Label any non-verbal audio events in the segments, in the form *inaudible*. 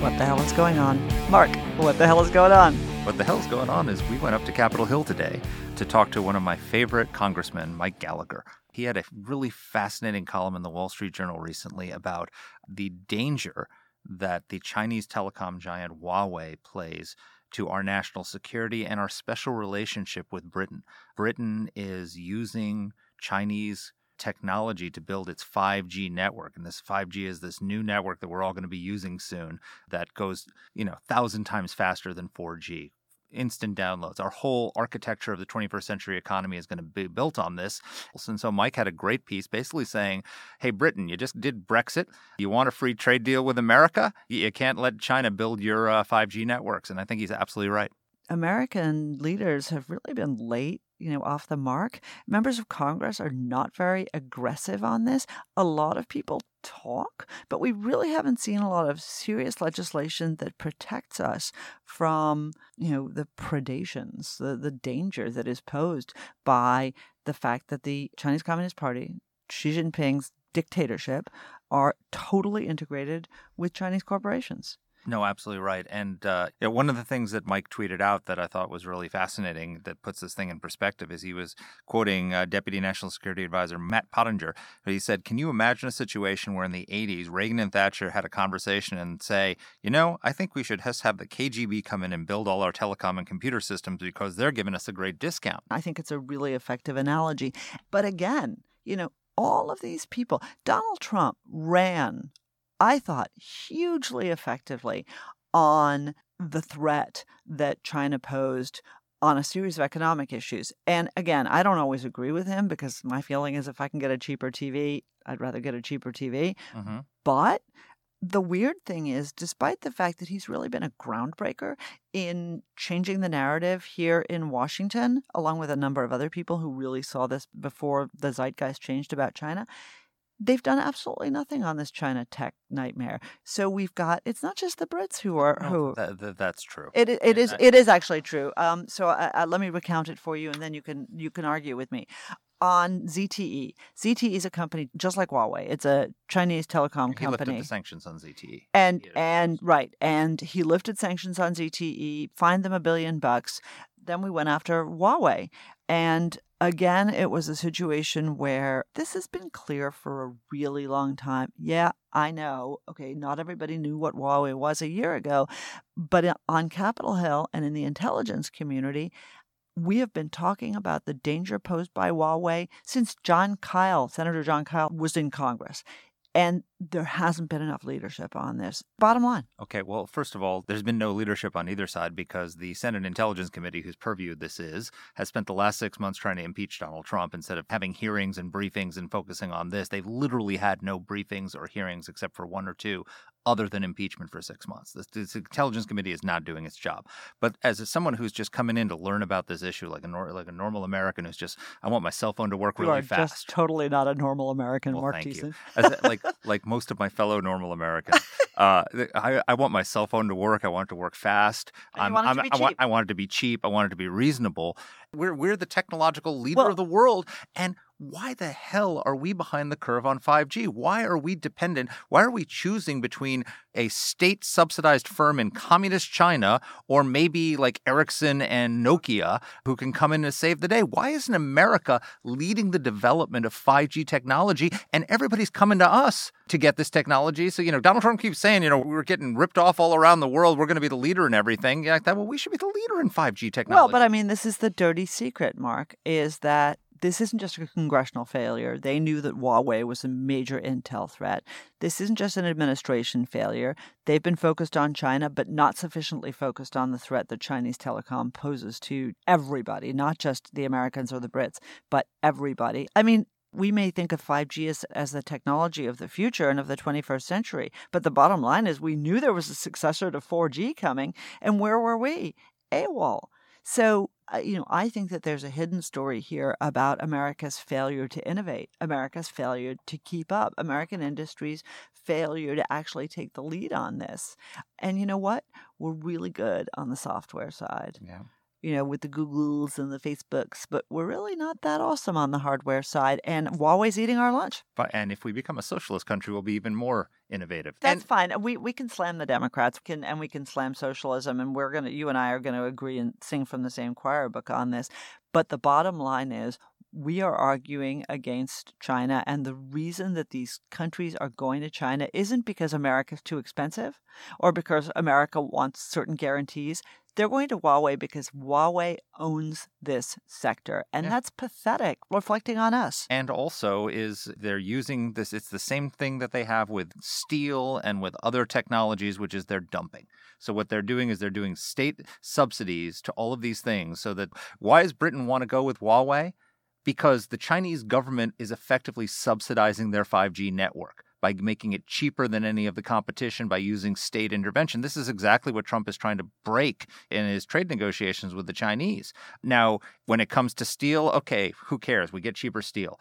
What the Hell is Going On? Mark, what the hell is going on? What the hell is going on is we went up to Capitol Hill today to talk to one of my favorite congressmen, Mike Gallagher. He had a really fascinating column in the Wall Street Journal recently about the danger that the Chinese telecom giant Huawei plays to our national security and our special relationship with Britain. Britain is using Chinese technology to build its 5G network. And this 5G is this new network that we're all going to be using soon that goes, you know, thousand times faster than 4G. Instant downloads. Our whole architecture of the 21st century economy is going to be built on this. And so Mike had a great piece basically saying, Hey, Britain, you just did Brexit. You want a free trade deal with America? You can't let China build your uh, 5G networks. And I think he's absolutely right. American leaders have really been late you know, off the mark. Members of Congress are not very aggressive on this. A lot of people talk, but we really haven't seen a lot of serious legislation that protects us from, you know, the predations, the, the danger that is posed by the fact that the Chinese Communist Party, Xi Jinping's dictatorship, are totally integrated with Chinese corporations. No, absolutely right. And uh, one of the things that Mike tweeted out that I thought was really fascinating that puts this thing in perspective is he was quoting uh, Deputy National Security Advisor Matt Pottinger. He said, Can you imagine a situation where in the 80s, Reagan and Thatcher had a conversation and say, You know, I think we should just have the KGB come in and build all our telecom and computer systems because they're giving us a great discount? I think it's a really effective analogy. But again, you know, all of these people, Donald Trump ran I thought, hugely effectively on the threat that China posed on a series of economic issues. And again, I don't always agree with him because my feeling is if I can get a cheaper TV, I'd rather get a cheaper TV. Mm-hmm. But the weird thing is, despite the fact that he's really been a groundbreaker in changing the narrative here in Washington, along with a number of other people who really saw this before the zeitgeist changed about China, they've done absolutely nothing on this China tech nightmare. So we've got it's not just the Brits who are no, who that, that, that's true. It it is it is actually true. Um, so uh, uh, let me recount it for you, and then you can you can argue with me. On ZTE, ZTE is a company just like Huawei. It's a Chinese telecom he company. He lifted the sanctions on ZTE, and and right, and he lifted sanctions on ZTE, fined them a billion bucks. Then we went after Huawei, and again, it was a situation where this has been clear for a really long time. Yeah, I know. Okay, not everybody knew what Huawei was a year ago, but on Capitol Hill and in the intelligence community, we have been talking about the danger posed by Huawei since Jon Kyl, Senator Jon Kyl, was in Congress. And there hasn't been enough leadership on this. Bottom line. Okay, well, first of all, there's been no leadership on either side because the Senate Intelligence Committee, whose purview this is, has spent the last six months trying to impeach Donald Trump instead of having hearings and briefings and focusing on this. They've literally had no briefings or hearings except for one or two other than impeachment for six months. This, this, Intelligence Committee is not doing its job. But as someone who's just coming in to learn about this issue, like a nor- like a normal American who's just, I want my cell phone to work you really fast. Just totally not a normal American, well, Mark Thiessen. As, like *laughs* like most of my fellow normal Americans, *laughs* uh, I, I want my cell phone to work. I want it to work fast. I'm, want I'm, I want I want it to be cheap. I want it to be reasonable. We're we're the technological leader well, of the world, and why the hell are we behind the curve on 5G? Why are we dependent? Why are we choosing between a state subsidized firm in communist China or maybe like Ericsson and Nokia who can come in and save the day? Why isn't America leading the development of 5G technology and everybody's coming to us to get this technology? So, you know, Donald Trump keeps saying, you know, we're getting ripped off all around the world. We're going to be the leader in everything. Yeah, well, we should be the leader in 5G technology. Well, but I mean, this is the dirty secret, Mark, is that this isn't just a congressional failure. They knew that Huawei was a major intel threat. This isn't just an administration failure. They've been focused on China, but not sufficiently focused on the threat that Chinese telecom poses to everybody, not just the Americans or the Brits, but everybody. I mean, we may think of 5G as, as the technology of the future and of the 21st century, but the bottom line is we knew there was a successor to 4G coming, and where were we? AWOL. So, you know, I think that there's a hidden story here about America's failure to innovate, America's failure to keep up, American industries' failure to actually take the lead on this. And you know what? We're really good on the software side. Yeah you know, with the Googles and the Facebooks, but we're really not that awesome on the hardware side. And Huawei's eating our lunch. But and if we become a socialist country, we'll be even more innovative. That's and, fine. We we can slam the Democrats, can and we can slam socialism, and we're gonna, you and I are gonna agree and sing from the same choir book on this. But the bottom line is, we are arguing against China. And the reason that these countries are going to China isn't because America's too expensive or because America wants certain guarantees. They're going to Huawei because Huawei owns this sector. And yeah. that's pathetic, reflecting on us. And also is they're using this, it's the same thing that they have with steel and with other technologies, which is they're dumping. So what they're doing is they're doing state subsidies to all of these things so that why does Britain want to go with Huawei? Because the Chinese government is effectively subsidizing their 5G network by making it cheaper than any of the competition by using state intervention. This is exactly what Trump is trying to break in his trade negotiations with the Chinese. Now, when it comes to steel, okay, who cares? We get cheaper steel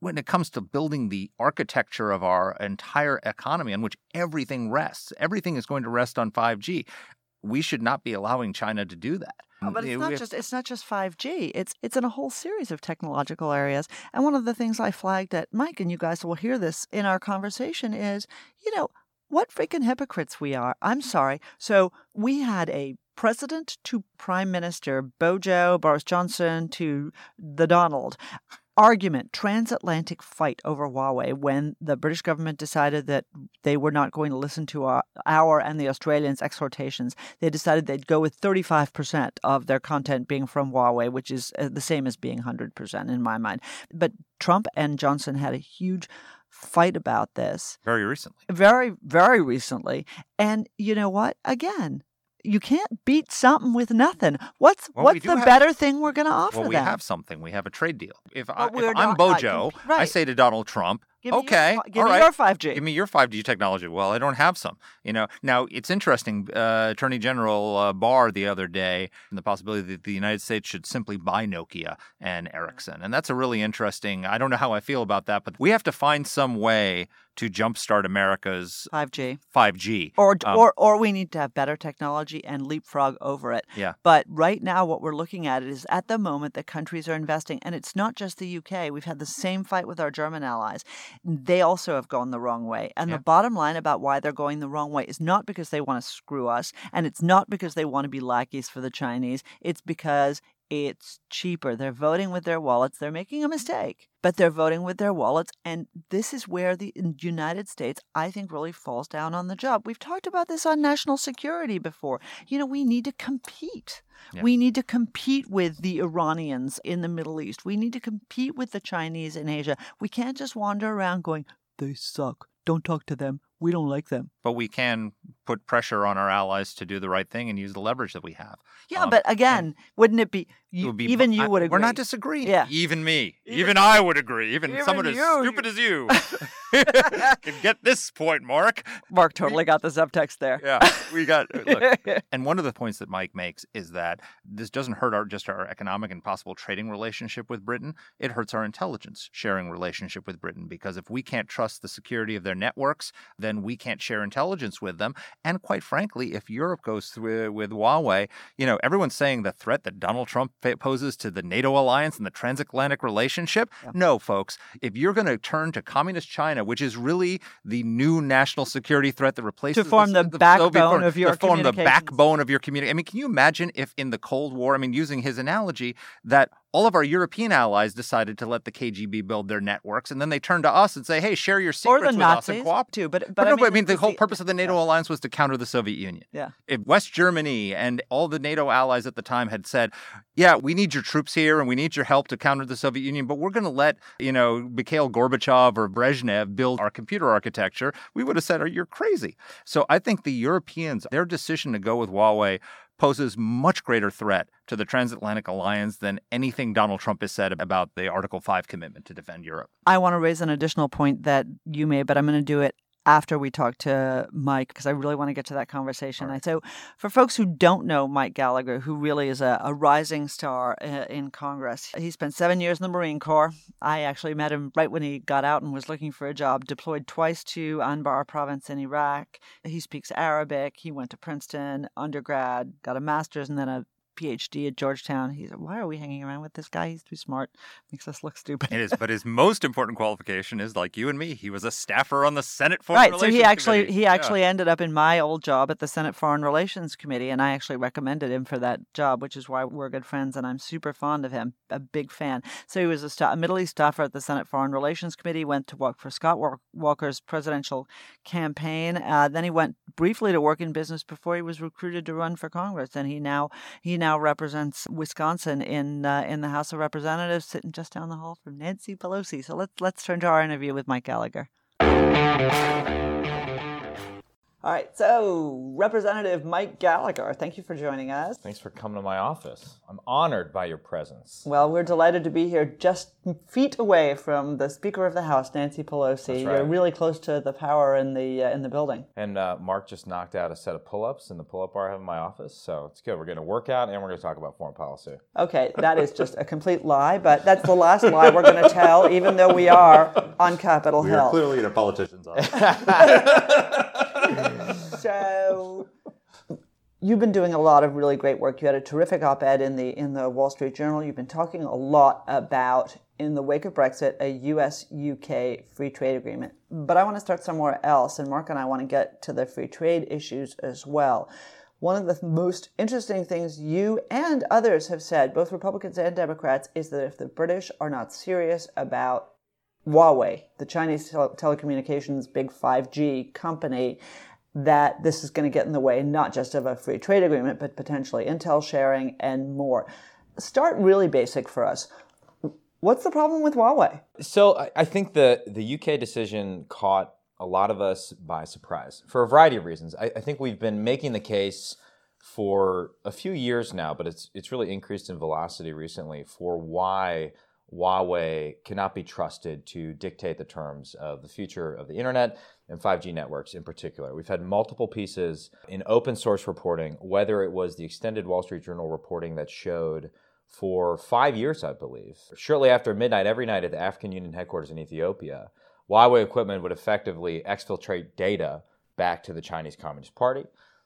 when it comes to building the architecture of our entire economy on which everything rests, everything is going to rest on 5G. We should not be allowing China to do that. Oh, but it's not just it's not just 5G. It's it's in a whole series of technological areas. And one of the things I flagged at Mike, and you guys will hear this in our conversation, is you know what freaking hypocrites we are. I'm sorry. So we had a president to prime minister, Bojo, Boris Johnson to the Donald argument, transatlantic fight over Huawei when the British government decided that they were not going to listen to our, our and the Australians' exhortations. They decided they'd go with 35% of their content being from Huawei, which is uh, the same as being 100% in my mind. But Trump and Johnson had a huge fight about this very recently. Very, very recently. And you know what? Again, you can't beat something with nothing. What's well, what's the have, better thing we're going to offer well, we them? have something. We have a trade deal. If, well, I, am Bojo, right. I say to Donald Trump, Give okay, your, give all me right. your 5G. Give me your 5G technology. Well, I don't have some. You know, now it's interesting. Uh, Attorney General uh, Barr the other day, and the possibility that the United States should simply buy Nokia and Ericsson, and that's a really interesting. I don't know how I feel about that, but we have to find some way to jumpstart America's 5G. 5G. Or um, or or we need to have better technology and leapfrog over it. Yeah. But right now what we're looking at is at the moment that countries are investing and it's not just the UK. We've had the same fight with our German allies they also have gone the wrong way. And yeah. the bottom line about why they're going the wrong way is not because they want to screw us, and it's not because they want to be lackeys for the Chinese. It's because it's cheaper. They're voting with their wallets. They're making a mistake, but they're voting with their wallets. And this is where the United States, I think, really falls down on the job. We've talked about this on national security before. You know, we need to compete. Yeah. We need to compete with the Iranians in the Middle East. We need to compete with the Chinese in Asia. We can't just wander around going, they suck. Don't talk to them we don't like them. But we can put pressure on our allies to do the right thing and use the leverage that we have. Yeah, um, but again, wouldn't it be, you, it be even you would agree? We're not disagreeing. Yeah. Even me. Even, even I would agree. Even, even someone you. as stupid as you *laughs* *laughs* can get this point, Mark. Mark totally got the subtext there. Yeah, we got. Look, *laughs* and one of the points that Mike makes is that this doesn't hurt our just our economic and possible trading relationship with Britain. It hurts our intelligence sharing relationship with Britain because if we can't trust the security of their networks, then we can't share intelligence with them. And quite frankly, if Europe goes through with Huawei, you know, everyone's saying the threat that Donald Trump poses to the NATO alliance and the transatlantic relationship. Yeah. No, folks, if you're going to turn to communist China, which is really the new national security threat that replaces to form the, the, the backbone of your to form the backbone of your community. I mean, can you imagine if in the Cold War, I mean, using his analogy, that all of our European allies decided to let the KGB build their networks, and then they turned to us and say, "Hey, share your secrets with Nazis us and cooperate." Too, but but, but no, I mean, but I mean the whole purpose of the NATO yeah. alliance was to counter the Soviet Union. Yeah. If West Germany and all the NATO allies at the time had said, "Yeah, we need your troops here and we need your help to counter the Soviet Union, but we're going to let you know Mikhail Gorbachev or Brezhnev build our computer architecture," we would have said, "Are you crazy?" So I think the Europeans, their decision to go with Huawei poses much greater threat to the transatlantic alliance than anything Donald Trump has said about the Article 5 commitment to defend Europe. I want to raise an additional point that you made, but I'm going to do it after we talk to Mike because I really want to get to that conversation. Right. So, for folks who don't know Mike Gallagher, who really is a, a rising star uh, in Congress, he spent seven years in the Marine Corps. I actually met him right when he got out and was looking for a job. Deployed twice to Anbar province in Iraq. He speaks Arabic. He went to Princeton undergrad, got a master's, and then a PhD at Georgetown. He's why are we hanging around with this guy? He's too smart. Makes us look stupid. It is, but his most important qualification is like you and me. He was a staffer on the Senate Foreign right, Relations so he actually Committee. he actually yeah. ended up in my old job at the Senate Foreign Relations Committee, and I actually recommended him for that job, which is why we're good friends, and I'm super fond of him, a big fan. So he was a, sta- a Middle East staffer at the Senate Foreign Relations Committee. Went to work for Scott Walker's presidential campaign. Uh, then he went briefly to work in business before he was recruited to run for Congress, and he now he now represents Wisconsin in uh, in the House of Representatives, sitting just down the hall from Nancy Pelosi. So let's let's turn to our interview with Mike Gallagher. All right, so Representative Mike Gallagher, thank you for joining us. Thanks for coming to my office. I'm honored by your presence. Well, we're delighted to be here just feet away from the Speaker of the House, Nancy Pelosi. Right. You're really close to the power in the uh, in the building. And uh, Mark just knocked out a set of pull-ups in the pull-up bar I have in my office, so it's good. We're going to work out and we're going to talk about foreign policy. Okay, that is just a complete lie, but that's the last lie we're going to tell, even though we are on Capitol we Hill. Are clearly in a politician's office. *laughs* *laughs* you've been doing a lot of really great work. You had a terrific op-ed in the in the Wall Street Journal. You've been talking a lot about in the wake of Brexit a US-UK free trade agreement. But I want to start somewhere else and Mark and I want to get to the free trade issues as well. One of the most interesting things you and others have said, both Republicans and Democrats, is that if the British are not serious about Huawei, the Chinese tele- telecommunications big 5G company, that this is going to get in the way not just of a free trade agreement, but potentially intel sharing and more. Start really basic for us. What's the problem with Huawei? So I think the the UK decision caught a lot of us by surprise for a variety of reasons. I, I think we've been making the case for a few years now, but it's it's really increased in velocity recently for why Huawei cannot be trusted to dictate the terms of the future of the internet and 5G networks in particular. We've had multiple pieces in open source reporting, whether it was the extended Wall Street Journal reporting that showed for five years, I believe, shortly after midnight every night at the African Union headquarters in Ethiopia, Huawei equipment would effectively exfiltrate data back to the Chinese Communist Party.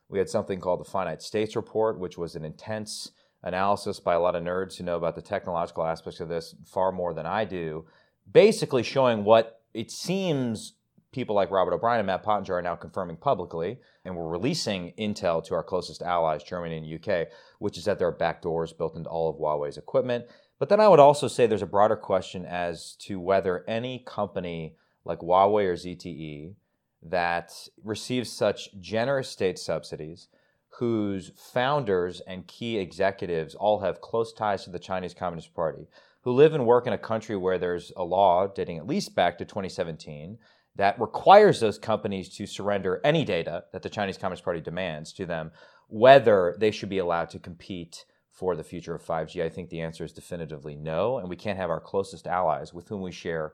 We had something called the Finite States Report, which was an intense analysis by a lot of nerds who know about the technological aspects of this far more than I do, basically showing what it seems people like Robert O'Brien and Matt Pottinger are now confirming publicly, and we're releasing intel to our closest allies, Germany and UK, which is that there are backdoors built into all of Huawei's equipment. But then I would also say there's a broader question as to whether any company like Huawei or ZTE that receives such generous state subsidies, whose founders and key executives all have close ties to the Chinese Communist Party, who live and work in a country where there's a law dating at least back to 2017 that requires those companies to surrender any data that the Chinese Communist Party demands to them, whether they should be allowed to compete for the future of 5G. I think the answer is definitively no, and we can't have our closest allies with whom we share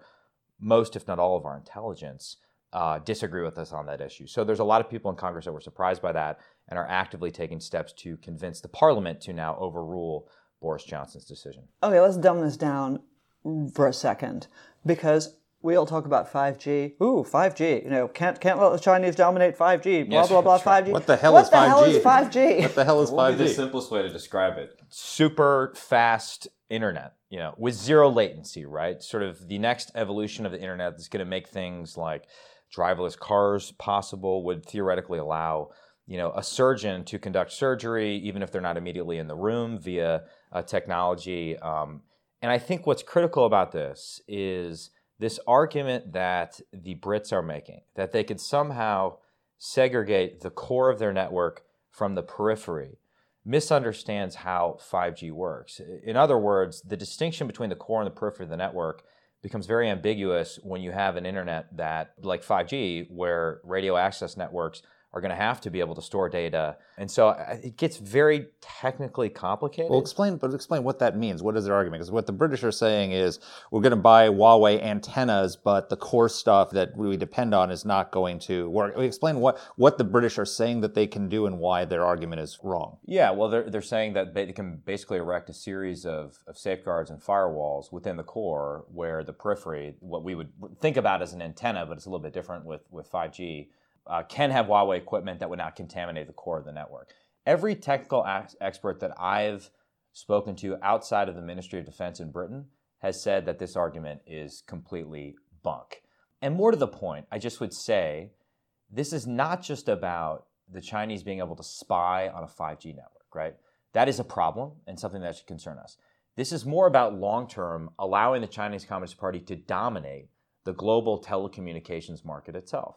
most, if not all, of our intelligence uh, disagree with us on that issue. So there's a lot of people in Congress that were surprised by that and are actively taking steps to convince the Parliament to now overrule Boris Johnson's decision. Okay, let's dumb this down for a second because we all talk about 5G. Ooh, 5G. You know, can't can't let the Chinese dominate 5G. Blah Yes, blah blah. that's right. 5G. What the hell what is the hell 5G? What the hell is 5G? What the hell is What would be the simplest way to describe it? Super fast internet, you know, with zero latency, right? Sort of the next evolution of the internet that's going to make things like driverless cars possible, would theoretically allow, you know, a surgeon to conduct surgery even if they're not immediately in the room via a technology. Um, and I think what's critical about this is this argument that the Brits are making that they could somehow segregate the core of their network from the periphery misunderstands how 5G works. In other words, the distinction between the core and the periphery of the network becomes very ambiguous when you have an internet that, like 5G, where radio access networks are going to have to be able to store data. And so it gets very technically complicated. Well, explain, but explain what that means. What is their argument? Because what the British are saying is we're going to buy Huawei antennas, but the core stuff that we depend on is not going to work. Explain what, what the British are saying that they can do and why their argument is wrong. Yeah, well, they're, they're saying that they can basically erect a series of, of safeguards and firewalls within the core where the periphery, what we would think about as an antenna, but it's a little bit different with, with 5G, uh, can have Huawei equipment that would not contaminate the core of the network. Every technical expert that I've spoken to outside of the Ministry of Defense in Britain has said that this argument is completely bunk. And more to the point, I just would say this is not just about the Chinese being able to spy on a 5G network, right? That is a problem and something that should concern us. This is more about long term allowing the Chinese Communist Party to dominate the global telecommunications market itself.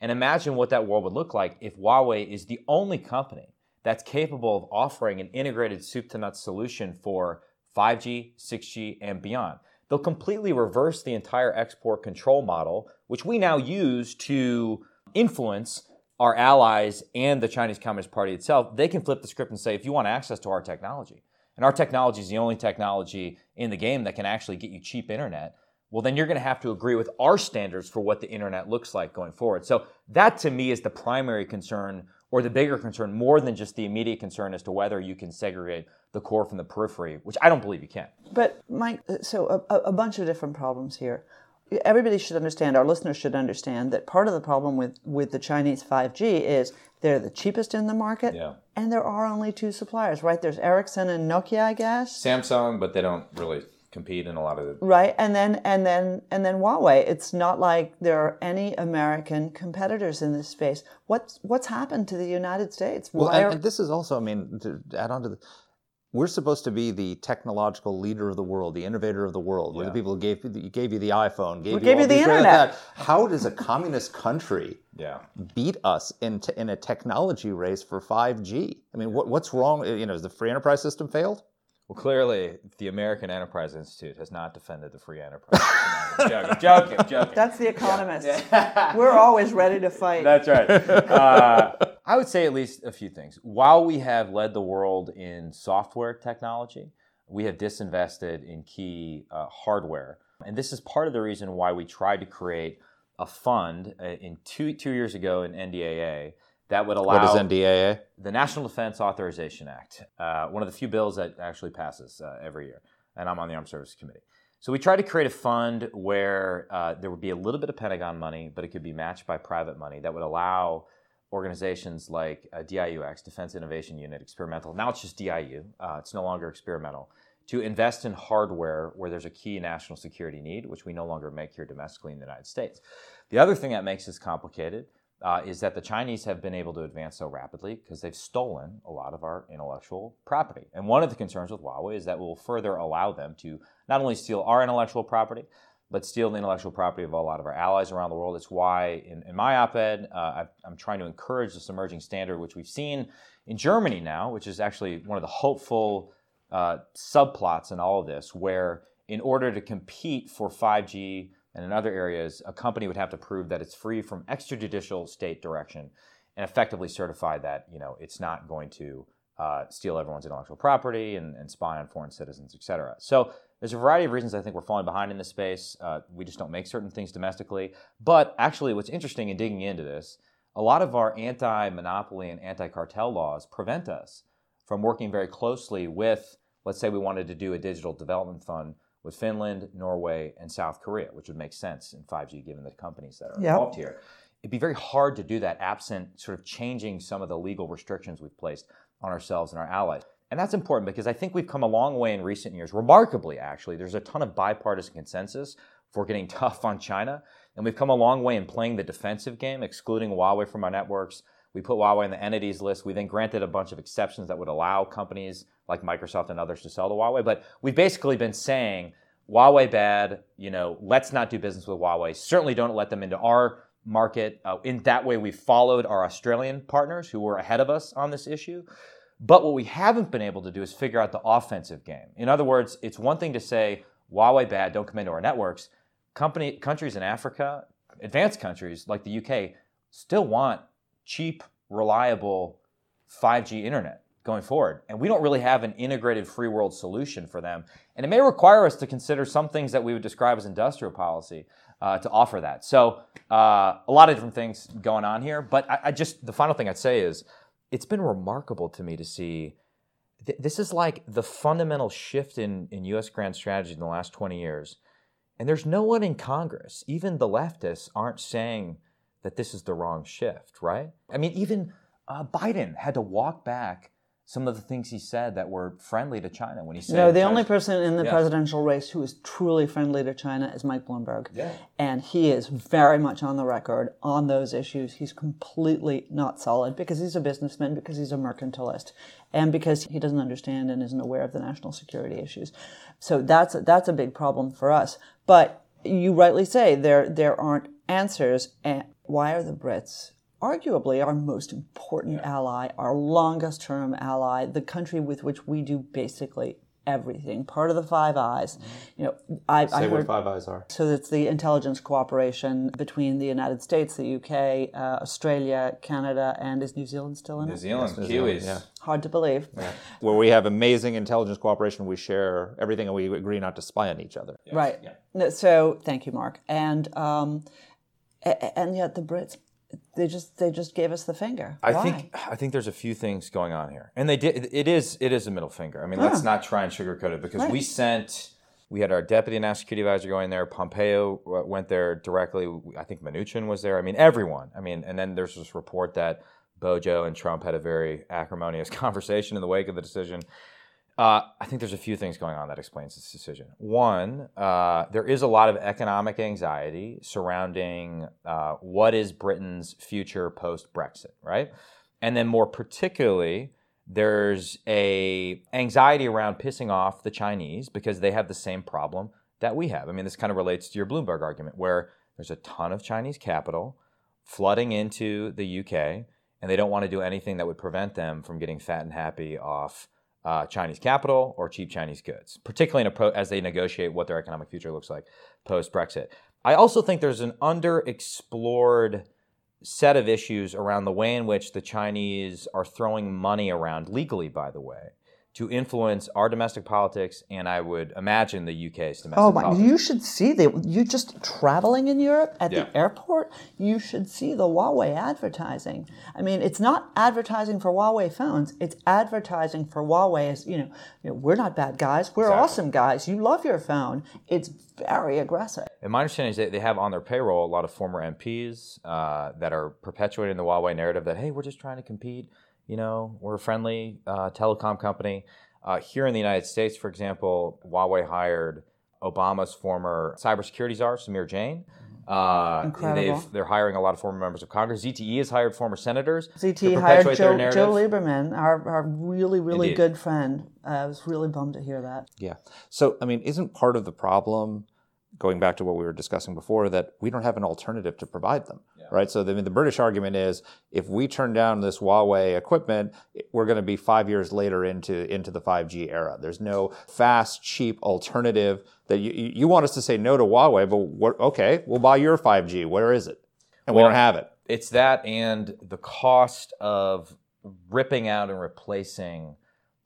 And imagine what that world would look like if Huawei is the only company that's capable of offering an integrated soup to nuts solution for 5G, 6G, and beyond. They'll completely reverse the entire export control model, which we now use to influence our allies and the Chinese Communist Party itself. They can flip the script and say, if you want access to our technology, and our technology is the only technology in the game that can actually get you cheap internet, well, then you're going to have to agree with our standards for what the internet looks like going forward. So that to me is the primary concern or the bigger concern more than just the immediate concern as to whether you can segregate the core from the periphery, which I don't believe you can. But Mike, uh, so a, a bunch of different problems here. Everybody should understand, our listeners should understand that part of the problem with, with the Chinese 5G is they're the cheapest in the market, yeah. and there are only two suppliers, right? There's Ericsson and Nokia, I guess. Samsung, but they don't really compete in a lot of the right and then and then and then Huawei it's not like there are any American competitors in this space what's what's happened to the United States well and, and, this is also I mean to add on to the we're supposed to be the technological leader of the world, the innovator of the world. We're the people who gave, gave you the iPhone, gave we you, gave you the internet. How does a communist country *laughs* yeah. beat us in, t- in a technology race for 5G? I mean, what, what's wrong? You know, has the free enterprise system failed? Well, clearly, the American Enterprise Institute has not defended the free enterprise. *laughs* joking, joking, joking. That's the economist. Yeah. *laughs* We're always ready to fight. That's right. *laughs* Uh, I would say at least a few things. While we have led the world in software technology, we have disinvested in key uh, hardware. And this is part of the reason why we tried to create a fund uh, in two, two years ago in NDAA that would allow. What is NDAA? The National Defense Authorization Act, uh, one of the few bills that actually passes uh, every year, and I'm on the Armed Services Committee. So we tried to create a fund where uh, there would be a little bit of Pentagon money, but it could be matched by private money that would allow organizations like uh, DIUX, Defense Innovation Unit, experimental. Now it's just DIU. Uh, it's no longer experimental. To invest in hardware where there's a key national security need, which we no longer make here domestically in the United States. The other thing that makes this complicated uh, is that the Chinese have been able to advance so rapidly because they've stolen a lot of our intellectual property. And one of the concerns with Huawei is that will further allow them to not only steal our intellectual property, but steal the intellectual property of a lot of our allies around the world. It's why, in, in my op ed, uh, I'm trying to encourage this emerging standard, which we've seen in Germany now, which is actually one of the hopeful uh, subplots in all of this, where in order to compete for 5G and in other areas, a company would have to prove that it's free from extrajudicial state direction and effectively certify that you know it's not going to uh, steal everyone's intellectual property and, and, spy on foreign citizens, et cetera. So there's a variety of reasons I think we're falling behind in this space. Uh, we just don't make certain things domestically. But actually, what's interesting in digging into this, a lot of our anti-monopoly and anti-cartel laws prevent us from working very closely with, let's say, we wanted to do a digital development fund with Finland, Norway, and South Korea, which would make sense in 5G given the companies that are yep. involved here. It'd be very hard to do that absent sort of changing some of the legal restrictions we've placed on ourselves and our allies. And that's important because I think we've come a long way in recent years. Remarkably, actually, there's a ton of bipartisan consensus for getting *laughs* tough on China. And we've come a long way in playing the defensive game, excluding Huawei from our networks. We put Huawei in the entities list. We then granted a bunch of exceptions that would allow companies like Microsoft and others to sell to Huawei. But we've basically been saying Huawei bad, you know, let's not do business with Huawei. Certainly don't let them into our market. Uh, in that way, we followed our Australian partners who were ahead of us on this issue. But what we haven't been able to do is figure out the offensive game. In other words, it's one thing to say, Huawei bad, don't come into our networks. Company, countries in Africa, advanced countries like the UK, still want cheap reliable 5G internet going forward. And we don't really have an integrated free world solution for them. And it may require us to consider some things that we would describe as industrial policy uh, to offer that. So uh, a lot of different things going on here. But I, I, just, the final thing I'd say is it's been remarkable to me to see. Th- this is like the fundamental shift in, in U.S. grand strategy in the last 20 years. And there's no one in Congress, even the leftists, aren't saying that this is the wrong shift, right? I mean, even uh, Biden had to walk back some of the things he said that were friendly to China when he said. No, the only person in the presidential race who is truly friendly to China is Mike Bloomberg. Yeah. And he is very much on the record on those issues. He's completely not solid because he's a businessman, because he's a mercantilist, and because he doesn't understand and isn't aware of the national security issues. So that's a, that's a big problem for us. But you rightly say there there aren't answers. And why are the Brits arguably our most important yeah. ally, our longest term ally, the country with which we do basically everything. Part of the Five Eyes. Mm-hmm. You know, I, Say I heard, what Five Eyes are. So it's the intelligence cooperation between the United States, the UK, uh, Australia, Canada, and is New Zealand still in New it? Zealand, yes, New Kiwis. Yeah. Hard to believe. Yeah. Where we have amazing intelligence cooperation, we share everything, and we agree not to spy on each other. Yes. Right. Yeah. So thank you, Mark. And um, and yet the Brits they just they just gave us the finger. I think I think there's a few things going on here, and they did. It is it is a middle finger. I mean, let's not try and sugarcoat it because right. we sent. We had our deputy national security advisor going there. Pompeo uh, went there directly. I think Mnuchin was there. I mean, everyone. I mean, and then there's this report that Bojo and Trump had a very acrimonious *laughs* conversation in the wake of the decision. Uh, I think there's a few things going on that explains this decision. One, uh, there is a lot of economic anxiety surrounding uh, what is Britain's future post Brexit, right? And then more particularly, there's a anxiety around pissing off the Chinese because they have the same problem that we have. I mean, this kind of relates to your Bloomberg argument, where there's a ton of Chinese capital flooding into the UK, and they don't want to do anything that would prevent them from getting fat and happy off uh, Chinese capital or cheap Chinese goods, particularly pro- as they negotiate what their economic future looks like post Brexit. I also think there's an underexplored set of issues around the way in which the Chinese are throwing money around, legally, by the way, to influence our domestic politics and I would imagine the UK's domestic oh my, politics. You should see the you just traveling in Europe at yeah. the airport, you should see the Huawei advertising. I mean, it's not advertising for Huawei phones, it's advertising for Huawei as, you know, you know we're not bad guys, we're exactly. awesome guys. You love your phone. It's very aggressive. And my understanding is that they have on their payroll a lot of former MPs uh, that are perpetuating the Huawei narrative that, hey, we're just trying to compete you know, we're a friendly uh, telecom company. Uh, here in the United States, for example, Huawei hired Obama's former cybersecurity czar, Samir Jain. Uh, Incredible. They're hiring a lot of former members of Congress. ZTE has hired former senators. ZTE hired Joe, Joe, Lieberman, our, our really, really Indeed. good friend. Uh, I was really bummed to hear that. Yeah. So, I mean, isn't part of the problem going back to what we were discussing before, that we don't have an alternative to provide them, yeah. right? So the, the British argument is if we turn down this Huawei equipment, we're going to be five years later into, into the 5G era. There's no fast, cheap alternative that you, you want us to say no to Huawei, but what, okay, we'll buy your 5G. Where is it? And well, we don't have it. It's that and the cost of ripping out and replacing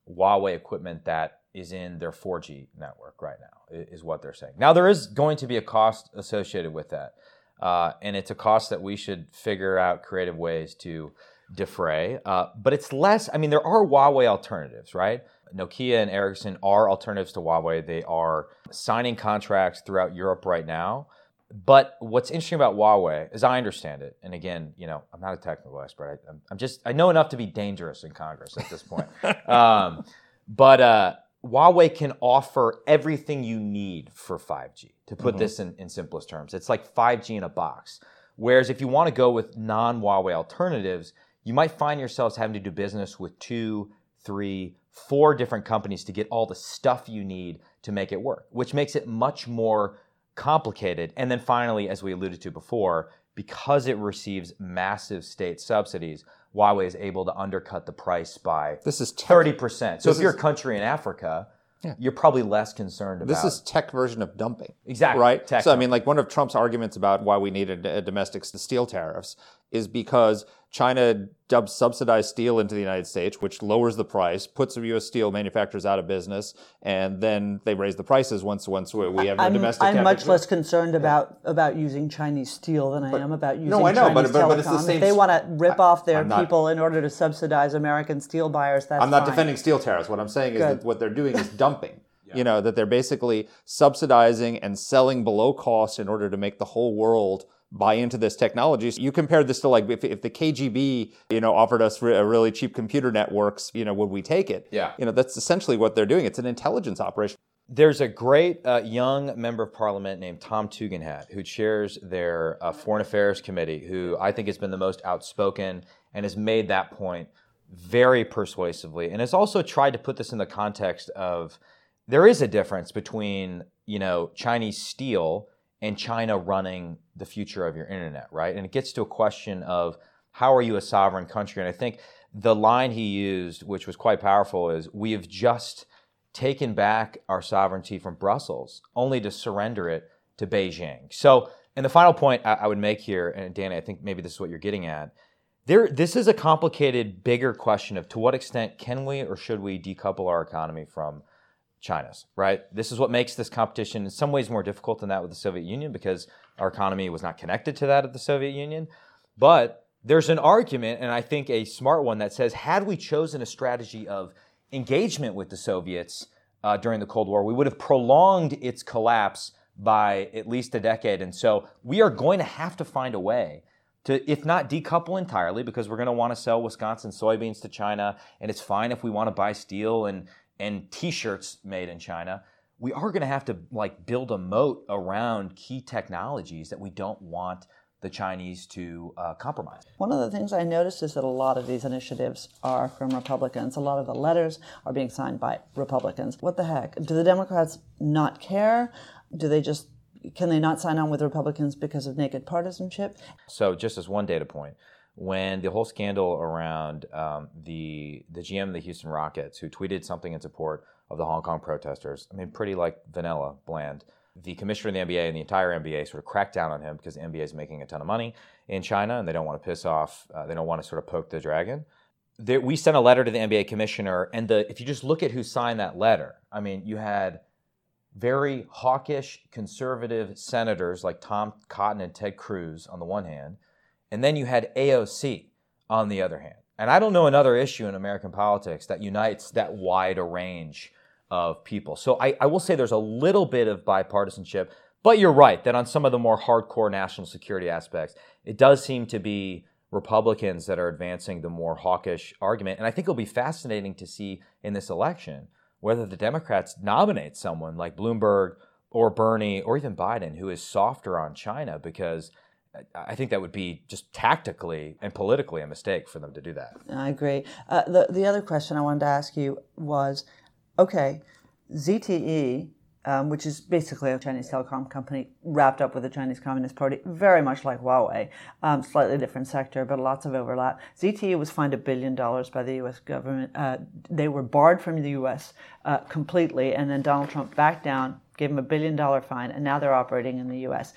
Huawei equipment that is in their 4G network right now is what they're saying. Now, there is going to be a cost associated with that. Uh, and it's a cost that we should figure out creative ways to defray. Uh, but it's less, I mean, there are Huawei alternatives, right? Nokia and Ericsson are alternatives to Huawei. They are signing contracts throughout Europe right now. But what's interesting about Huawei, as I understand it, and again, you know, I'm not a technical expert. I, am just, I know enough to be dangerous in Congress at this point. *laughs* um, but uh, Huawei can offer everything you need for 5G. To put mm-hmm. this in, in simplest terms, it's like 5G in a box. Whereas if you want to go with non Huawei alternatives, you might find yourselves having to do business with two, three, four different companies to get all the stuff you need to make it work, which makes it much more complicated. And then finally, as we alluded to before, because it receives massive state subsidies, Huawei is able to undercut the price by this is thirty percent. So if you're a country in Africa, yeah. you're probably less concerned about. This is tech version of dumping. Exactly. Right. Tech so I mean, like one of Trump's arguments about why we needed uh, domestic steel tariffs is because China dumps subsidized steel into the United States, which lowers the price, puts the U.S. steel manufacturers out of business, and then they raise the prices once once we have no I'm, domestic. I'm much less concerned about about using Chinese steel than I am about using no, I know, but- Chinese but- but it's the telecom. same If they s- want to rip off their I'm not- people in order to subsidize American steel buyers, that's I'm not fine. defending steel tariffs. What I'm saying is Good. that what they're doing is *laughs* dumping. You know that they're basically subsidizing and selling below cost in order to make the whole world buy into this technology. So you compare this to like if, if the KGB, you know, offered us re- a really cheap computer networks, you know, would we take it? Yeah. You know, that's essentially what they're doing. It's an intelligence operation. There's a great uh, young member of parliament named Tom Tugendhat who chairs their uh, foreign affairs committee, who I think has been the most outspoken and has made that point very persuasively, and has also tried to put this in the context of there is a difference between you know Chinese steel and China running the future of your internet, right? And it gets to a question of how are you a sovereign country? And I think the line he used, which was quite powerful, is we have just taken back our sovereignty from Brussels, only to surrender it to Beijing. So, and the final point I, would make here, and Danny, I think maybe this is what you're getting at. There, this is a complicated, bigger question of to what extent can we or should we decouple our economy from China's, right? This is what makes this competition in some ways more difficult than that with the Soviet Union because our economy was not connected to that of the Soviet Union. But there's an argument, and I think a smart one, that says had we chosen a strategy of engagement with the Soviets uh, during the Cold War, we would have prolonged its collapse by at least a decade. And so we are going to have to find a way to, if not decouple entirely, because we're going to want to sell Wisconsin soybeans to China, and it's fine if we want to buy steel and and T-shirts made in China. We are going to have to like build a moat around key technologies that we don't want the Chinese to uh, compromise. One of the things I noticed is that a lot of these initiatives are from Republicans. A lot of the letters are being signed by Republicans. What the heck? Do the Democrats not care? Do they just can they not sign on with Republicans because of naked partisanship? So, just as one data point, when the whole scandal around um, the the GM of the Houston Rockets, who tweeted something in support of the Hong Kong protesters, I mean, pretty like vanilla, bland. The commissioner of the NBA and the entire NBA sort of cracked down on him because the NBA is making a ton of money in China, and they don't want to piss off, uh, they don't want to sort of poke the dragon. There, we sent a letter to the NBA commissioner, and the if you just look at who signed that letter, I mean, you had very hawkish conservative senators like Tom Cotton and Ted Cruz on the one hand, and then you had AOC on the other hand. And I don't know another issue in American politics that unites that wide a range of people. So I, I will say there's a little bit of bipartisanship, but you're right that on some of the more hardcore national security aspects, it does seem to be Republicans that are advancing the more hawkish argument. And I think it'll be fascinating to see in this election whether the Democrats nominate someone like Bloomberg or Bernie or even Biden who is softer on China because I think that would be just tactically and politically a mistake for them to do that. I agree. Uh, the the other question I wanted to ask you was, okay, ZTE, um, which is basically a Chinese telecom company wrapped up with the Chinese Communist Party, very much like Huawei, um, slightly different sector, but lots of overlap. ZTE was fined a billion dollars by the U.S. government. Uh, they were barred from the U.S. Uh, completely, and then Donald Trump backed down, gave them a billion dollar fine, and now they're operating in the U.S.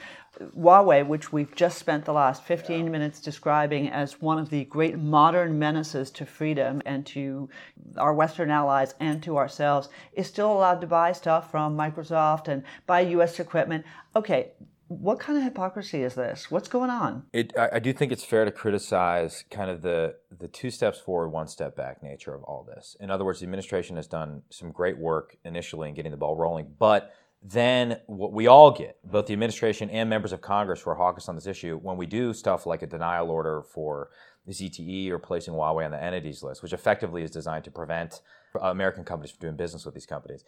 Huawei, which we've just spent the last 15 minutes describing as one of the great modern menaces to freedom and to our Western allies and to ourselves, is still allowed to buy stuff from Microsoft and buy U.S. equipment. Okay, what kind of hypocrisy is this? What's going on? It, I, I do think it's fair to criticize kind of the the two steps forward, one step back nature of all this. In other words, the administration has done some great work initially in getting the ball rolling, but then what we all get, both the administration and members of Congress who are hawkish on this issue, when we do stuff like a denial order for the ZTE or placing Huawei on the entities list, which effectively is designed to prevent American companies from doing business with these companies,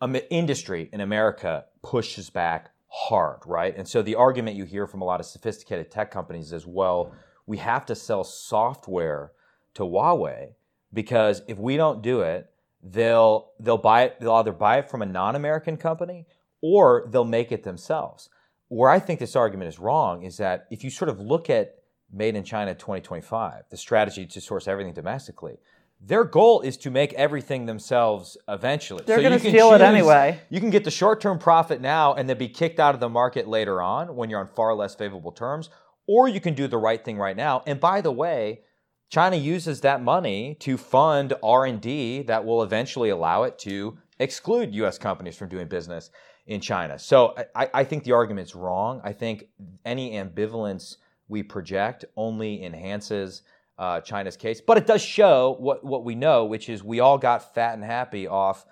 um, industry in America pushes back hard, right? And so the argument you hear from a lot of sophisticated tech companies is, well, we have to sell software to Huawei because if we don't do it, they'll they'll buy it they'll either buy it from a non-american company or they'll make it themselves where i think this argument is wrong is that if you sort of look at made in china 2025 the strategy to source everything domestically their goal is to make everything themselves eventually They're So you can steal it anyway. you can get the short-term profit now and then be kicked out of the market later on when you're on far less favorable terms or you can do the right thing right now. And by the way, China uses that money to fund R&D that will eventually allow it to exclude U.S. companies from doing business in China. So I, I think the argument's wrong. I think any ambivalence we project only enhances uh, China's case, but it does show what what we know, which is we all got fat and happy off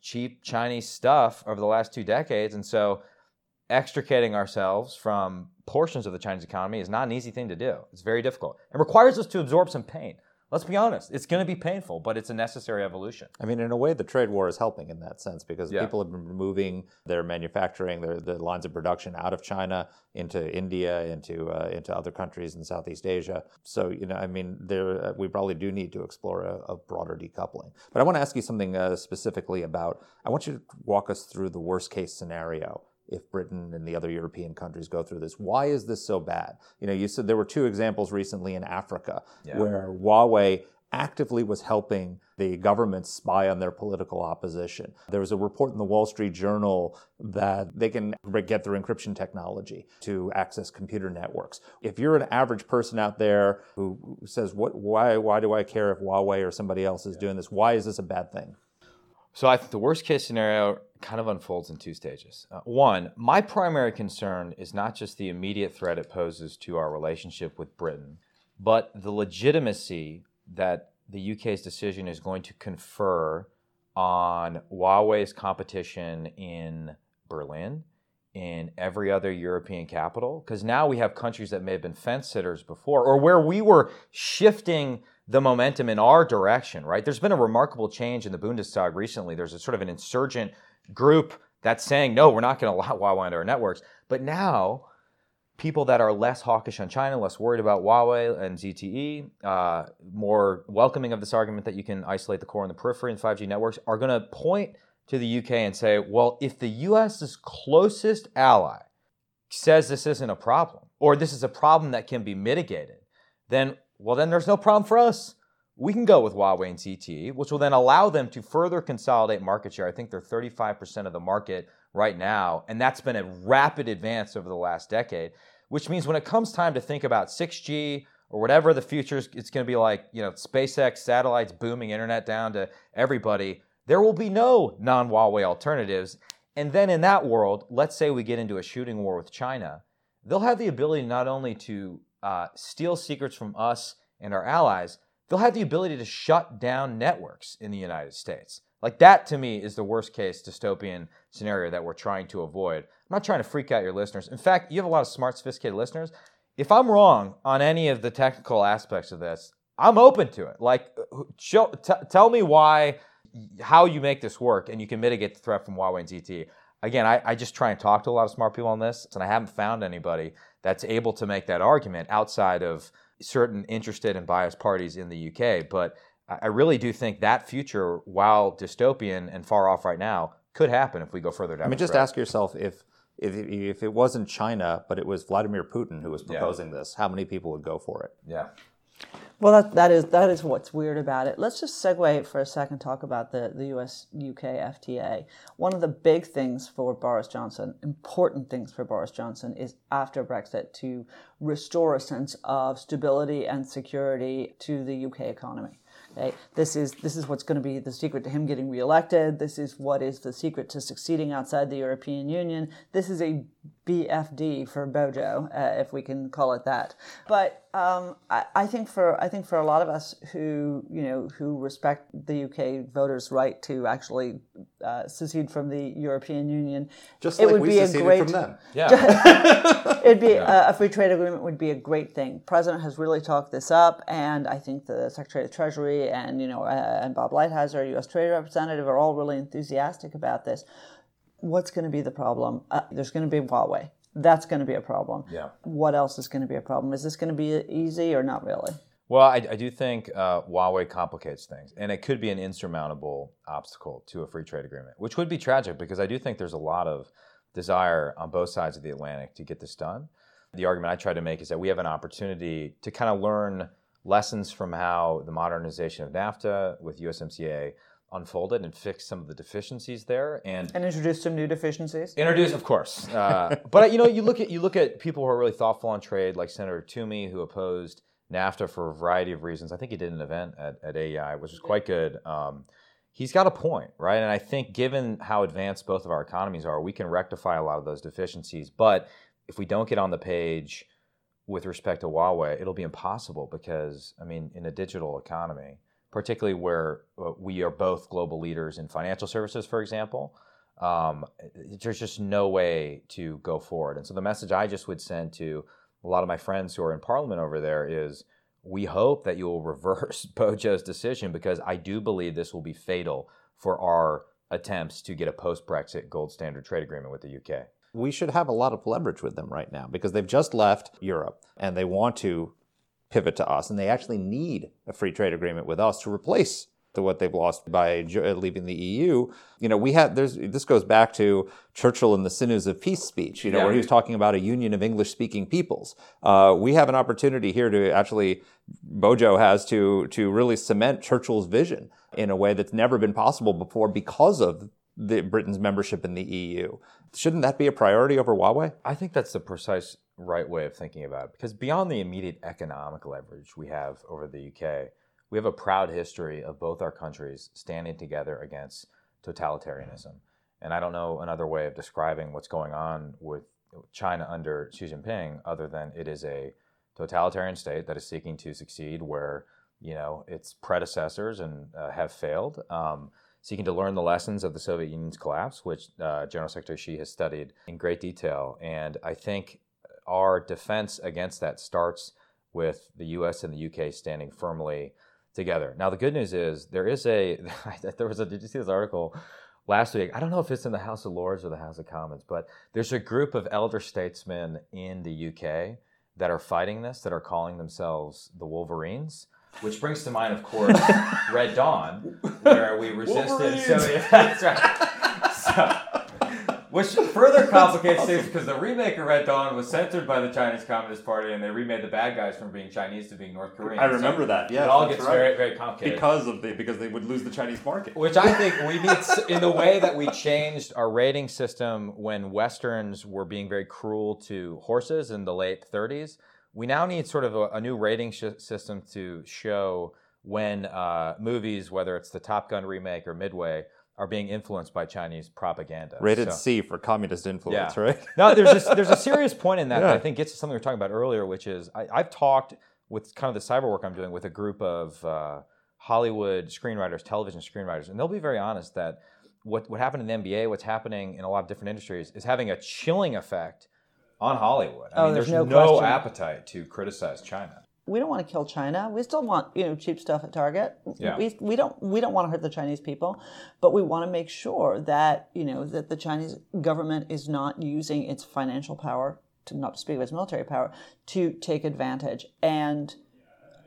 cheap Chinese stuff over the last two decades, and so extricating ourselves from portions of the Chinese economy is not an easy thing to do. It's very difficult and requires us to absorb some pain. Let's be honest, it's going to be painful, but it's a necessary evolution. I mean, in a way, the trade war is helping in that sense because Yeah. people have been moving their manufacturing, their the lines of production out of China into India, into uh, into other countries in Southeast Asia. So, you know, I mean, there uh, we probably do need to explore a, a broader decoupling. But I want to ask you something uh, specifically about. I want you to walk us through the worst case scenario if Britain and the other European countries go through this. Why is this so bad? You know, you said there were two examples recently in Africa Yeah. where Huawei actively was helping the government spy on their political opposition. There was a report in the Wall Street Journal that they can get their encryption technology to access computer networks. If you're an average person out there who says, "What? Why? Why do I care if Huawei or somebody else is doing this? Why is this a bad thing?" So I think the worst case scenario kind of unfolds in two stages. Uh, one, my primary concern is not just the immediate threat it poses to our relationship with Britain, but the legitimacy that the UK's decision is going to confer on Huawei's competition in Berlin, in every other European capital. Because now we have countries that may have been fence sitters before, or where we were shifting the momentum in our direction, right? There's been a remarkable change in the Bundestag recently. There's a sort of an insurgent group that's saying, no, we're not going to allow *laughs* Huawei into our networks. But now, people that are less hawkish on China, less worried about Huawei and ZTE, uh, more welcoming of this argument that you can isolate the core and the periphery in 5G networks, are going to point to the UK and say, well, if the US's closest ally says this isn't a problem, or this is a problem that can be mitigated, then well, then there's no problem for us. We can go with Huawei and ZTE, which will then allow them to further consolidate market share. I think they're 35% of the market right now, and that's been a rapid advance over the last decade. Which means when it comes time to think about 6G or whatever the future is, it's going to be like, you know, SpaceX satellites booming internet down to everybody. There will be no non-Huawei alternatives. And then in that world, let's say we get into a shooting war with China, they'll have the ability not only to uh, steal secrets from us and our allies, they'll have the ability to shut down networks in the United States. Like that to me is the worst case dystopian scenario that we're trying to avoid. I'm not trying to freak out your listeners. In fact, you have a lot of smart, sophisticated listeners. If I'm wrong on any of the technical aspects of this, I'm open to it. Like, show, t- tell me why, how you make this work, and you can mitigate the threat from Huawei and ZTE. Again, I, I just try and talk to a lot of smart people on this, and I haven't found anybody that's able to make that argument outside of certain interested and biased parties in the UK. But I really do think that future, while dystopian and far off right now, could happen if we go further down. I mean, just road. ask yourself if if if it wasn't China, but it was Vladimir Putin who was proposing this, how many people would go for it? Yeah. Well, that, that is that is what's weird about it. Let's just segue for a second, talk about the, the US UK FTA. One of the big things for Boris Johnson, important things for Boris Johnson, is after Brexit to restore a sense of stability and security to the UK economy. Okay? This is this is what's going to be the secret to him getting reelected. This is what is the secret to succeeding outside the European Union. This is a BFD for Bojo, uh, if we can call it that. But um, I, I think for I think for a lot of us who you know who respect the UK voters' right to actually uh, secede from the European Union, Just it like would we be a great from them. Yeah. *laughs* It'd be a, a free trade agreement would be a great thing. President has really talked this up, and I think the Secretary of the Treasury and you know uh, and Bob Lighthizer, U.S. Trade Representative, are all really enthusiastic about this. What's going to be the problem? Uh, there's going to be Huawei. That's going to be a problem. Yeah. What else is going to be a problem? Is this going to be easy or not really? Well, I, I do think uh, Huawei complicates things, and it could be an insurmountable obstacle to a free trade agreement, which would be tragic because I do think there's a lot of desire on both sides of the Atlantic to get this done. The argument I try to make is that we have an opportunity to kind of learn lessons from how the modernization of NAFTA with USMCA unfolded and fixed some of the deficiencies there and And introduce some new deficiencies. Introduce, of course. Uh, *laughs* but you know, you look at you look at people who are really thoughtful on trade, like Senator Toomey, who opposed NAFTA for a variety of reasons. I think he did an event at, at AEI, which was quite good. Um, he's got a point, right? And I think given how advanced both of our economies are, we can rectify a lot of those deficiencies. But if we don't get on the page with respect to Huawei, it'll be impossible because, I mean, in a digital economy, particularly where uh, we are both global leaders in financial services, for example, um, there's just no way to go forward. And so the message I just would send to a lot of my friends who are in parliament over there is we hope that you will *laughs* reverse Bojo's decision because I do believe this will be fatal for our attempts to get a post Brexit gold standard trade agreement with the UK. We should have a lot of leverage with them right now because they've just left Europe and they want to pivot to us and they actually need a free trade agreement with us to replace to what they've lost by leaving the EU. You know, we had there's this goes back to Churchill in the Sinews of Peace speech. You know, yeah. where he was talking about a union of English-speaking peoples. Uh, we have an opportunity here to actually Bojo has to to really cement Churchill's vision in a way that's never been possible before because of the Britain's membership in the EU. Shouldn't that be a priority over Huawei? I think that's the precise right way of thinking about it because beyond the immediate economic leverage we have over the UK we have a proud history of both our countries standing together against totalitarianism. And I don't know another way of describing what's going on with China under Xi Jinping other than it is a totalitarian state that is seeking to succeed where you know its predecessors and uh, have failed, um, seeking to learn the lessons of the Soviet Union's collapse, which uh, General Secretary Xi has studied in great detail. And I think our defense against that starts with the U.S. and the U.K. standing firmly together. Now the good news is there is a *laughs* there was a did you see this article last week? I don't know if it's in the House of Lords or the House of Commons, but there's a group of elder statesmen in the UK that are fighting this that are calling themselves the Wolverines. Which brings to mind, of course, *laughs* Red Dawn, where we resisted Soviet. That's right. Which further *laughs* complicates things because the remake of Red Dawn was censored by the Chinese Communist Party, and they remade the bad guys from being Chinese to being North Korean. I remember so that. Yeah, it all gets right. very, very complicated because of the because they would lose the Chinese market. Which I think we need *laughs* in the way that we changed our rating system when westerns were being very cruel to horses in the late 30s. We now need sort of a, a new rating sh- system to show when uh, movies, whether it's the Top Gun remake or Midway are being influenced by Chinese propaganda. Rated so, C for communist influence, yeah. right? *laughs* no, there's a, there's a *laughs* serious point in that, yeah. that I think gets to something we were talking about earlier, which is I, have talked with kind of the cyber work I'm doing with a group of uh, Hollywood screenwriters, television screenwriters, and they'll be very honest that what, what happened in the NBA, what's happening in a lot of different industries, is having a chilling effect on Hollywood. I oh, mean, there's, there's no, no appetite to criticize China we don't want to kill China. We still want you know cheap stuff at Target. Yeah. We, we don't we don't want to hurt the Chinese people, but we want to make sure that you know that the Chinese government is not using its financial power to not to speak of its military power to take advantage. And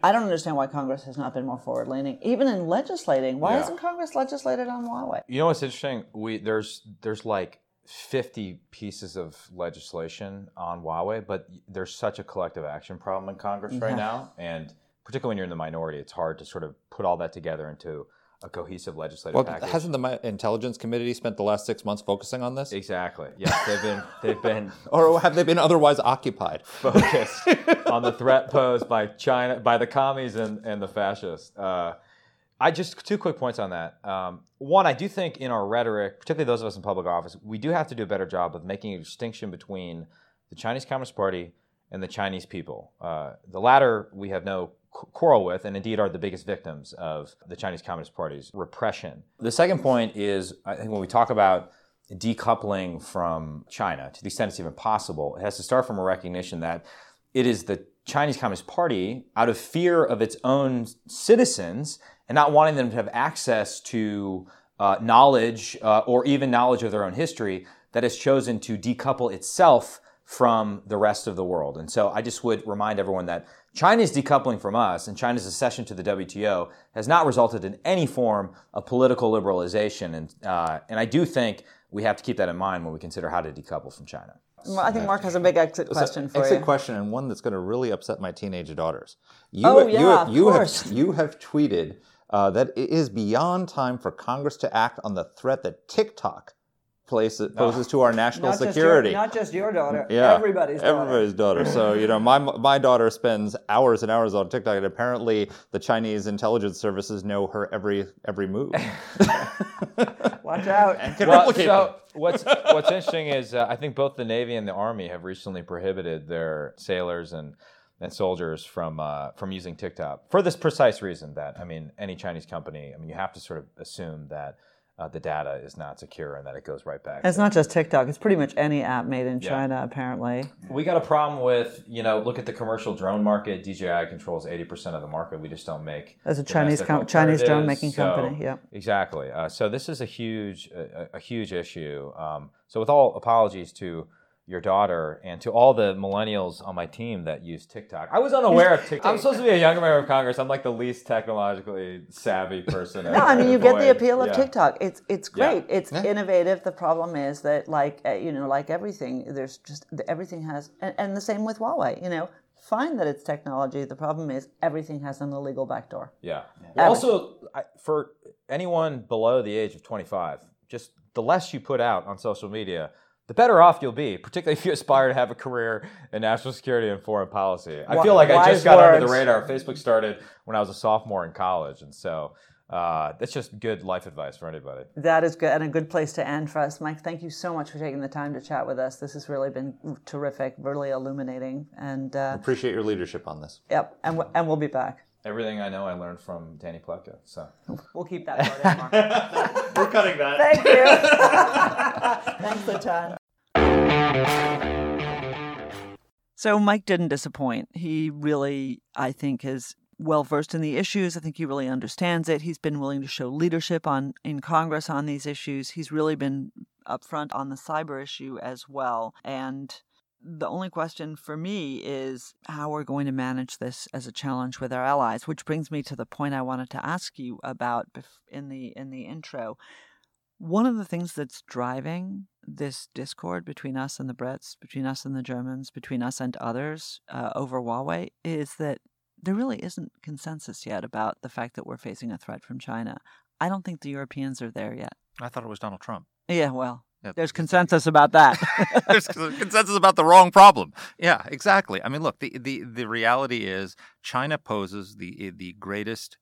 I don't understand why Congress has not been more forward leaning, even in legislating. Why yeah. hasn't Congress legislated on Huawei? You know what's interesting? We there's there's like 50 pieces of legislation on Huawei, but there's such a collective action problem in Congress right now. And particularly when you're in the minority, it's hard to sort of put all that together into a cohesive legislative well, package. Hasn't the Intelligence Committee spent the last six months focusing on this? Exactly. Yes, they've been they've been *laughs* or have they been otherwise occupied? Focused on the threat posed by China, by the commies and, and the fascists. Uh, I just two quick points on that. Um, one, I do think in our rhetoric, particularly those of us in public office, we do have to do a better job of making a distinction between the Chinese Communist Party and the Chinese people. Uh, the latter we have no quarrel with, and indeed are the biggest victims of the Chinese Communist Party's repression. The second point is, I think when we talk about decoupling from China, to the extent it's even possible, it has to start from a recognition that it is the Chinese Communist Party, out of fear of its own citizens, and not wanting them to have access to uh, knowledge uh, or even knowledge of their own history that has chosen to decouple itself from the rest of the world. And so I just would remind everyone that China's decoupling from us and China's accession to the WTO has not resulted in any form of political liberalization. And, uh, and I do think we have to keep that in mind when we consider how to decouple from China. Well, I think Marc has a big exit question for exit you. Exit question, and one that's going to really upset my teenage daughters. You, oh, yeah, you, you of course. Have, you have tweeted uh, that it is beyond time for Congress to act on the threat that TikTok places, poses to our national Not just, your, security. not just your daughter, *laughs* yeah, everybody's daughter. everybody's daughter. So *laughs* you know, my my daughter spends hours and hours on TikTok, and apparently the Chinese intelligence services know her every every move. *laughs* Watch out. and can Well, replicate so what's what's interesting is uh, I think both the Navy and the Army have recently prohibited their sailors and and soldiers from uh, from using TikTok for this precise reason that I mean any Chinese company I mean you have to sort of assume that uh, the data is not secure and that it goes right back. It's not just TikTok. It's pretty much any app made in Yeah. China, apparently. We got a problem with you know look at the commercial drone market. DJI controls eighty percent of the market. We just don't make As a Chinese com- Chinese drone making So- company, yep. exactly. Uh, so this is a huge a, a huge issue. Um, so with all apologies to your daughter and to all the millennials on my team that use TikTok, I was unaware of *laughs* TikTok. I'm supposed to be a young member of Congress. I'm like the least technologically savvy person. No, I mean you get the appeal of Yeah. TikTok. It's it's Yeah. great. It's innovative. The problem is that like uh, you know like everything, there's just everything has and, and the same with Huawei. You know, fine that it's technology. The problem is everything has an illegal backdoor. Yeah. Well, also, I, for anyone below the age of 25, just the less you put out on social media, the better off you'll be, particularly *laughs* if you aspire to have a career in national security and foreign policy. I feel like I just got under the radar. Facebook started when I was a sophomore in college, and so uh, that's just good life advice for anybody. That is good and a good place to end for us, Mike. Thank you so much for taking the time to chat with us. This has really been terrific, really illuminating, and uh, Appreciate your leadership on this. yep. And w- and we'll be back. Everything I know, I learned from Danny Pletka. So We'll keep that part in *laughs* We're cutting that. Thank you. *laughs* Thanks a ton. So Mike didn't disappoint. He really, I think, is well versed in the issues. I think he really understands it. He's been willing to show leadership on in Congress on these issues. He's really been upfront on the cyber issue as well. And the only question for me is how we're going to manage this as a challenge with our allies, which brings me to the point I wanted to ask you about in the in the intro. One of the things that's driving this discord between us and the Brits, between us and the Germans, between us and others uh, over Huawei is that there really isn't consensus yet about the fact that we're facing a threat from China. I don't think the Europeans are there yet. I thought it was Donald Trump. Yeah, well, Yeah. there's consensus about that. *laughs* There's consensus about the wrong problem. Yeah, exactly. I mean, look, the, the, the reality is China poses the the greatest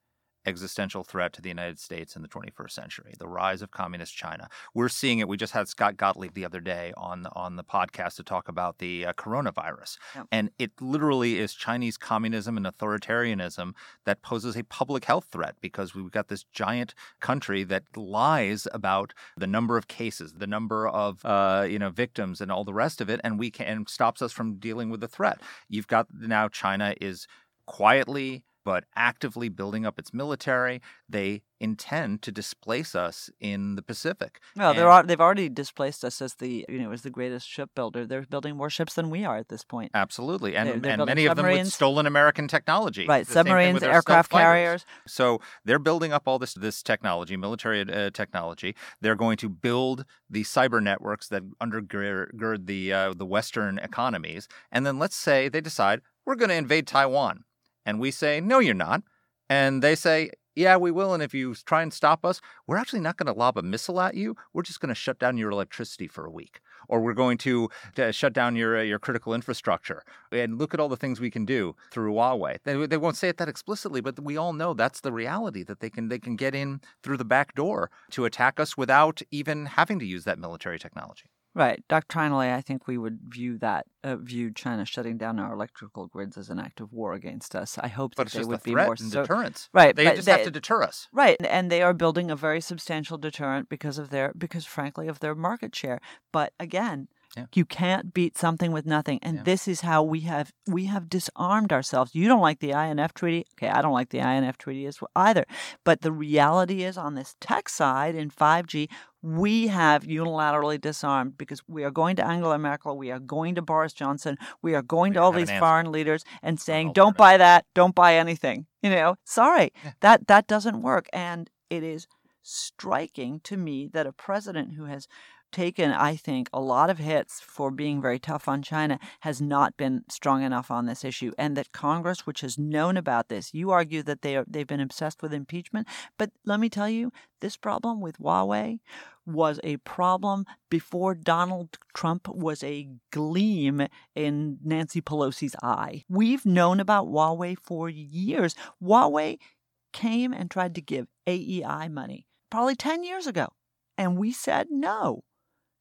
existential threat to the United States in the 21st century. The rise of communist China. We're seeing it. We just had Scott Gottlieb the other day on on the podcast to talk about the uh, coronavirus, Yep. and it literally is Chinese communism and authoritarianism that poses a public health threat because we've got this giant country that lies about the number of cases, the number of uh, you know victims, and all the rest of it, and we can and stops us from dealing with the threat. You've got now China is quietly but actively building up its military. They intend to displace us in the Pacific. well, they're, And- al- they've already displaced us as the you know as the greatest shipbuilder. They're building more ships than we are at this point. Absolutely, and They're- they're and many of them with stolen American technology. Right, The submarines, aircraft carriers. So they're building up all this this technology, military uh, technology. They're going to build the cyber networks that undergird the uh, the Western economies, and then let's say they decide we're going to invade Taiwan, and we say no, you're not, and they say. Yeah, we will. And if you try and stop us, we're actually not going to lob a missile at you. We're just going to shut down your electricity for a week, or we're going to uh, shut down your uh, your critical infrastructure. And look at all the things we can do through Huawei. They, they won't say it that explicitly, but we all know that's the reality that they can they can get in through the back door to attack us without even having to use that military technology. Right. Doctrinally, I think we would view that, uh, view China shutting down our electrical grids as an act of war against us. I hope But that they would be more and so- deterrence. Right, They just they- have to deter us. Right, and they are building a very substantial deterrent because of their because frankly of their market share. But again, Yeah. you can't beat something with nothing, and Yeah. this is how we have we have disarmed ourselves. You don't like the INF treaty, okay? I don't like the INF treaty as well either. But the reality is, on this tech side in five G, we have unilaterally disarmed because we are going to Angela Merkel, we are going to Boris Johnson, we are going We to all have an these foreign leaders and saying, "Don't buy that, don't buy anything." You know, sorry, that that doesn't work, and it is striking to me that a president who has taken, I think, a lot of hits for being very tough on China, has not been strong enough on this issue, and that Congress, which has known about this, you argue that they are they've been obsessed with impeachment, but let me tell you, this problem with Huawei was a problem before Donald Trump was a gleam in Nancy Pelosi's eye. We've known about Huawei for years. Huawei came and tried to give AEI money probably 10 years ago, and we said no.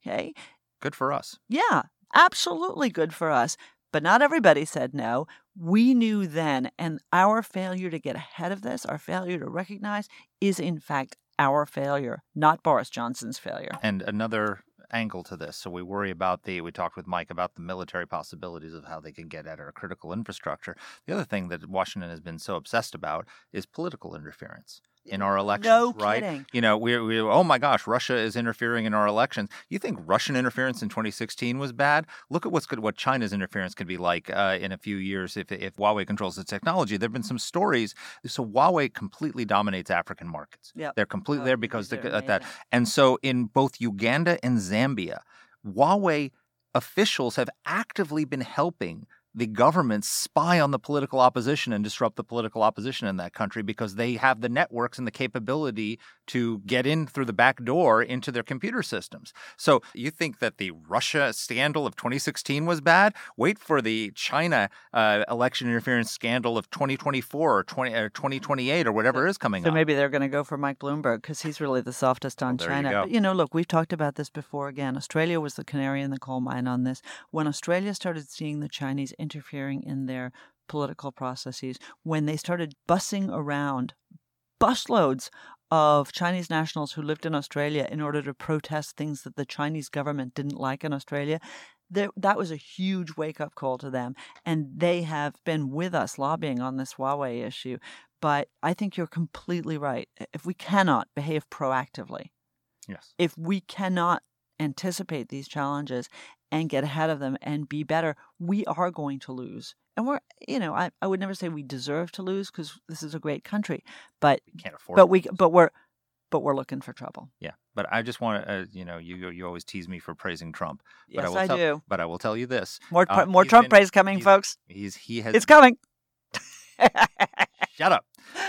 Okay. Good for us. Yeah, absolutely good for us. But not everybody said no. We knew then, and our failure to get ahead of this, our failure to recognize, is in fact our failure, not Boris Johnson's failure. And another angle to this. So we worry about the, we talked with Mike about the military possibilities of how they can get at our critical infrastructure. The other thing that Washington has been so obsessed about is political interference in our elections, no right? kidding. You know, we we oh my gosh, Russia is interfering in our elections. You think Russian interference in 2016 was bad? Look at what's good, what China's interference could be like uh, in a few years if if Huawei controls the technology. There've been some stories. So Huawei completely dominates African markets. Yep. They're completely Oh, there because they're they, at that. And so in both Uganda and Zambia, Huawei officials have actively been helping the government spy on the political opposition and disrupt the political opposition in that country because they have the networks and the capability to get in through the back door into their computer systems. So you think that the Russia scandal of 2016 was bad? Wait for the China uh, election interference scandal of 2024 or 20 or 2028 or whatever is coming So up. maybe they're going to go for Mike Bloomberg because he's really the softest on Well, you China. go. But you know, look, we've talked about this before. Again, Australia was the canary in the coal mine on this. When Australia started seeing the Chinese interfering in their political processes, when they started bussing around busloads of Chinese nationals who lived in Australia in order to protest things that the Chinese government didn't like in Australia. There, that was a huge wake up call to them. And they have been with us lobbying on this Huawei issue. But I think you're completely right. If we cannot behave proactively, yes. if we cannot anticipate these challenges and get ahead of them and be better, we are going to lose. And we're, you know, I, I would never say we deserve to lose because this is a great country, but we Can't afford but we but we're but we're looking for trouble. Yeah, but I just want to, uh, you know, you you always tease me for praising Trump. but Yes, will I tell, do. But I will tell you this: More uh, more Trump been- praise coming, he's- folks. He's he has It's coming. shut up.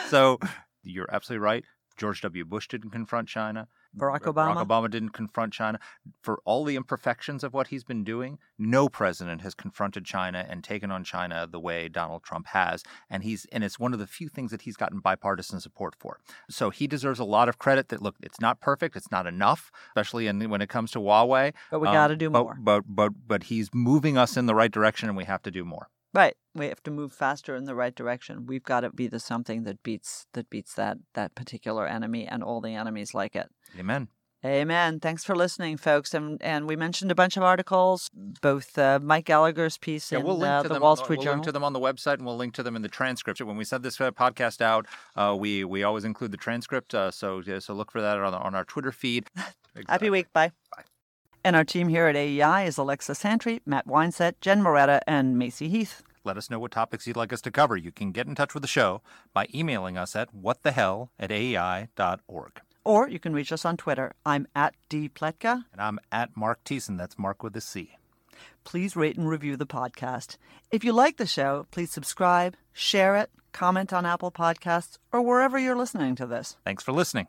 So you're absolutely right. George W. Bush didn't confront China. Barack Barack Obama? Obama didn't confront China. For all the imperfections of what he's been doing, no president has confronted China and taken on China the way Donald Trump has. And he's and it's one of the few things that he's gotten bipartisan support for. So he deserves a lot of credit. That look, it's not perfect, it's not enough, especially in, when it comes to Huawei. But we Um, got to do but- more. But but but he's moving us in the right direction, and we have to do more. Right. We have to move faster in the right direction. We've got to be the something that beats that beats that that particular enemy and all the enemies like it. Amen. Amen. Thanks for listening, folks. And and we mentioned a bunch of articles, both uh, Mike Gallagher's piece Yeah, in we'll link uh, to the them. Wall Street we'll Journal. link to them on the website, and we'll link to them in the transcript. When we send this uh, podcast out, uh, we we always include the transcript. Uh, so yeah, so look for that on, on our Twitter feed. *laughs* Happy week. Bye. Bye. And our team here at AEI is Alexa Santry, Matt Weinset, Jen Moretta, and Macy Heath. Let us know what topics you'd like us to cover. You can get in touch with the show by emailing us at whatthehell at aei.org. Or you can reach us on Twitter. I'm at D Pletka. And I'm at Marc Thiessen. That's Marc with a C. Please rate and review the podcast. If you like the show, please subscribe, share it, comment on Apple Podcasts, or wherever you're listening to this. Thanks for listening.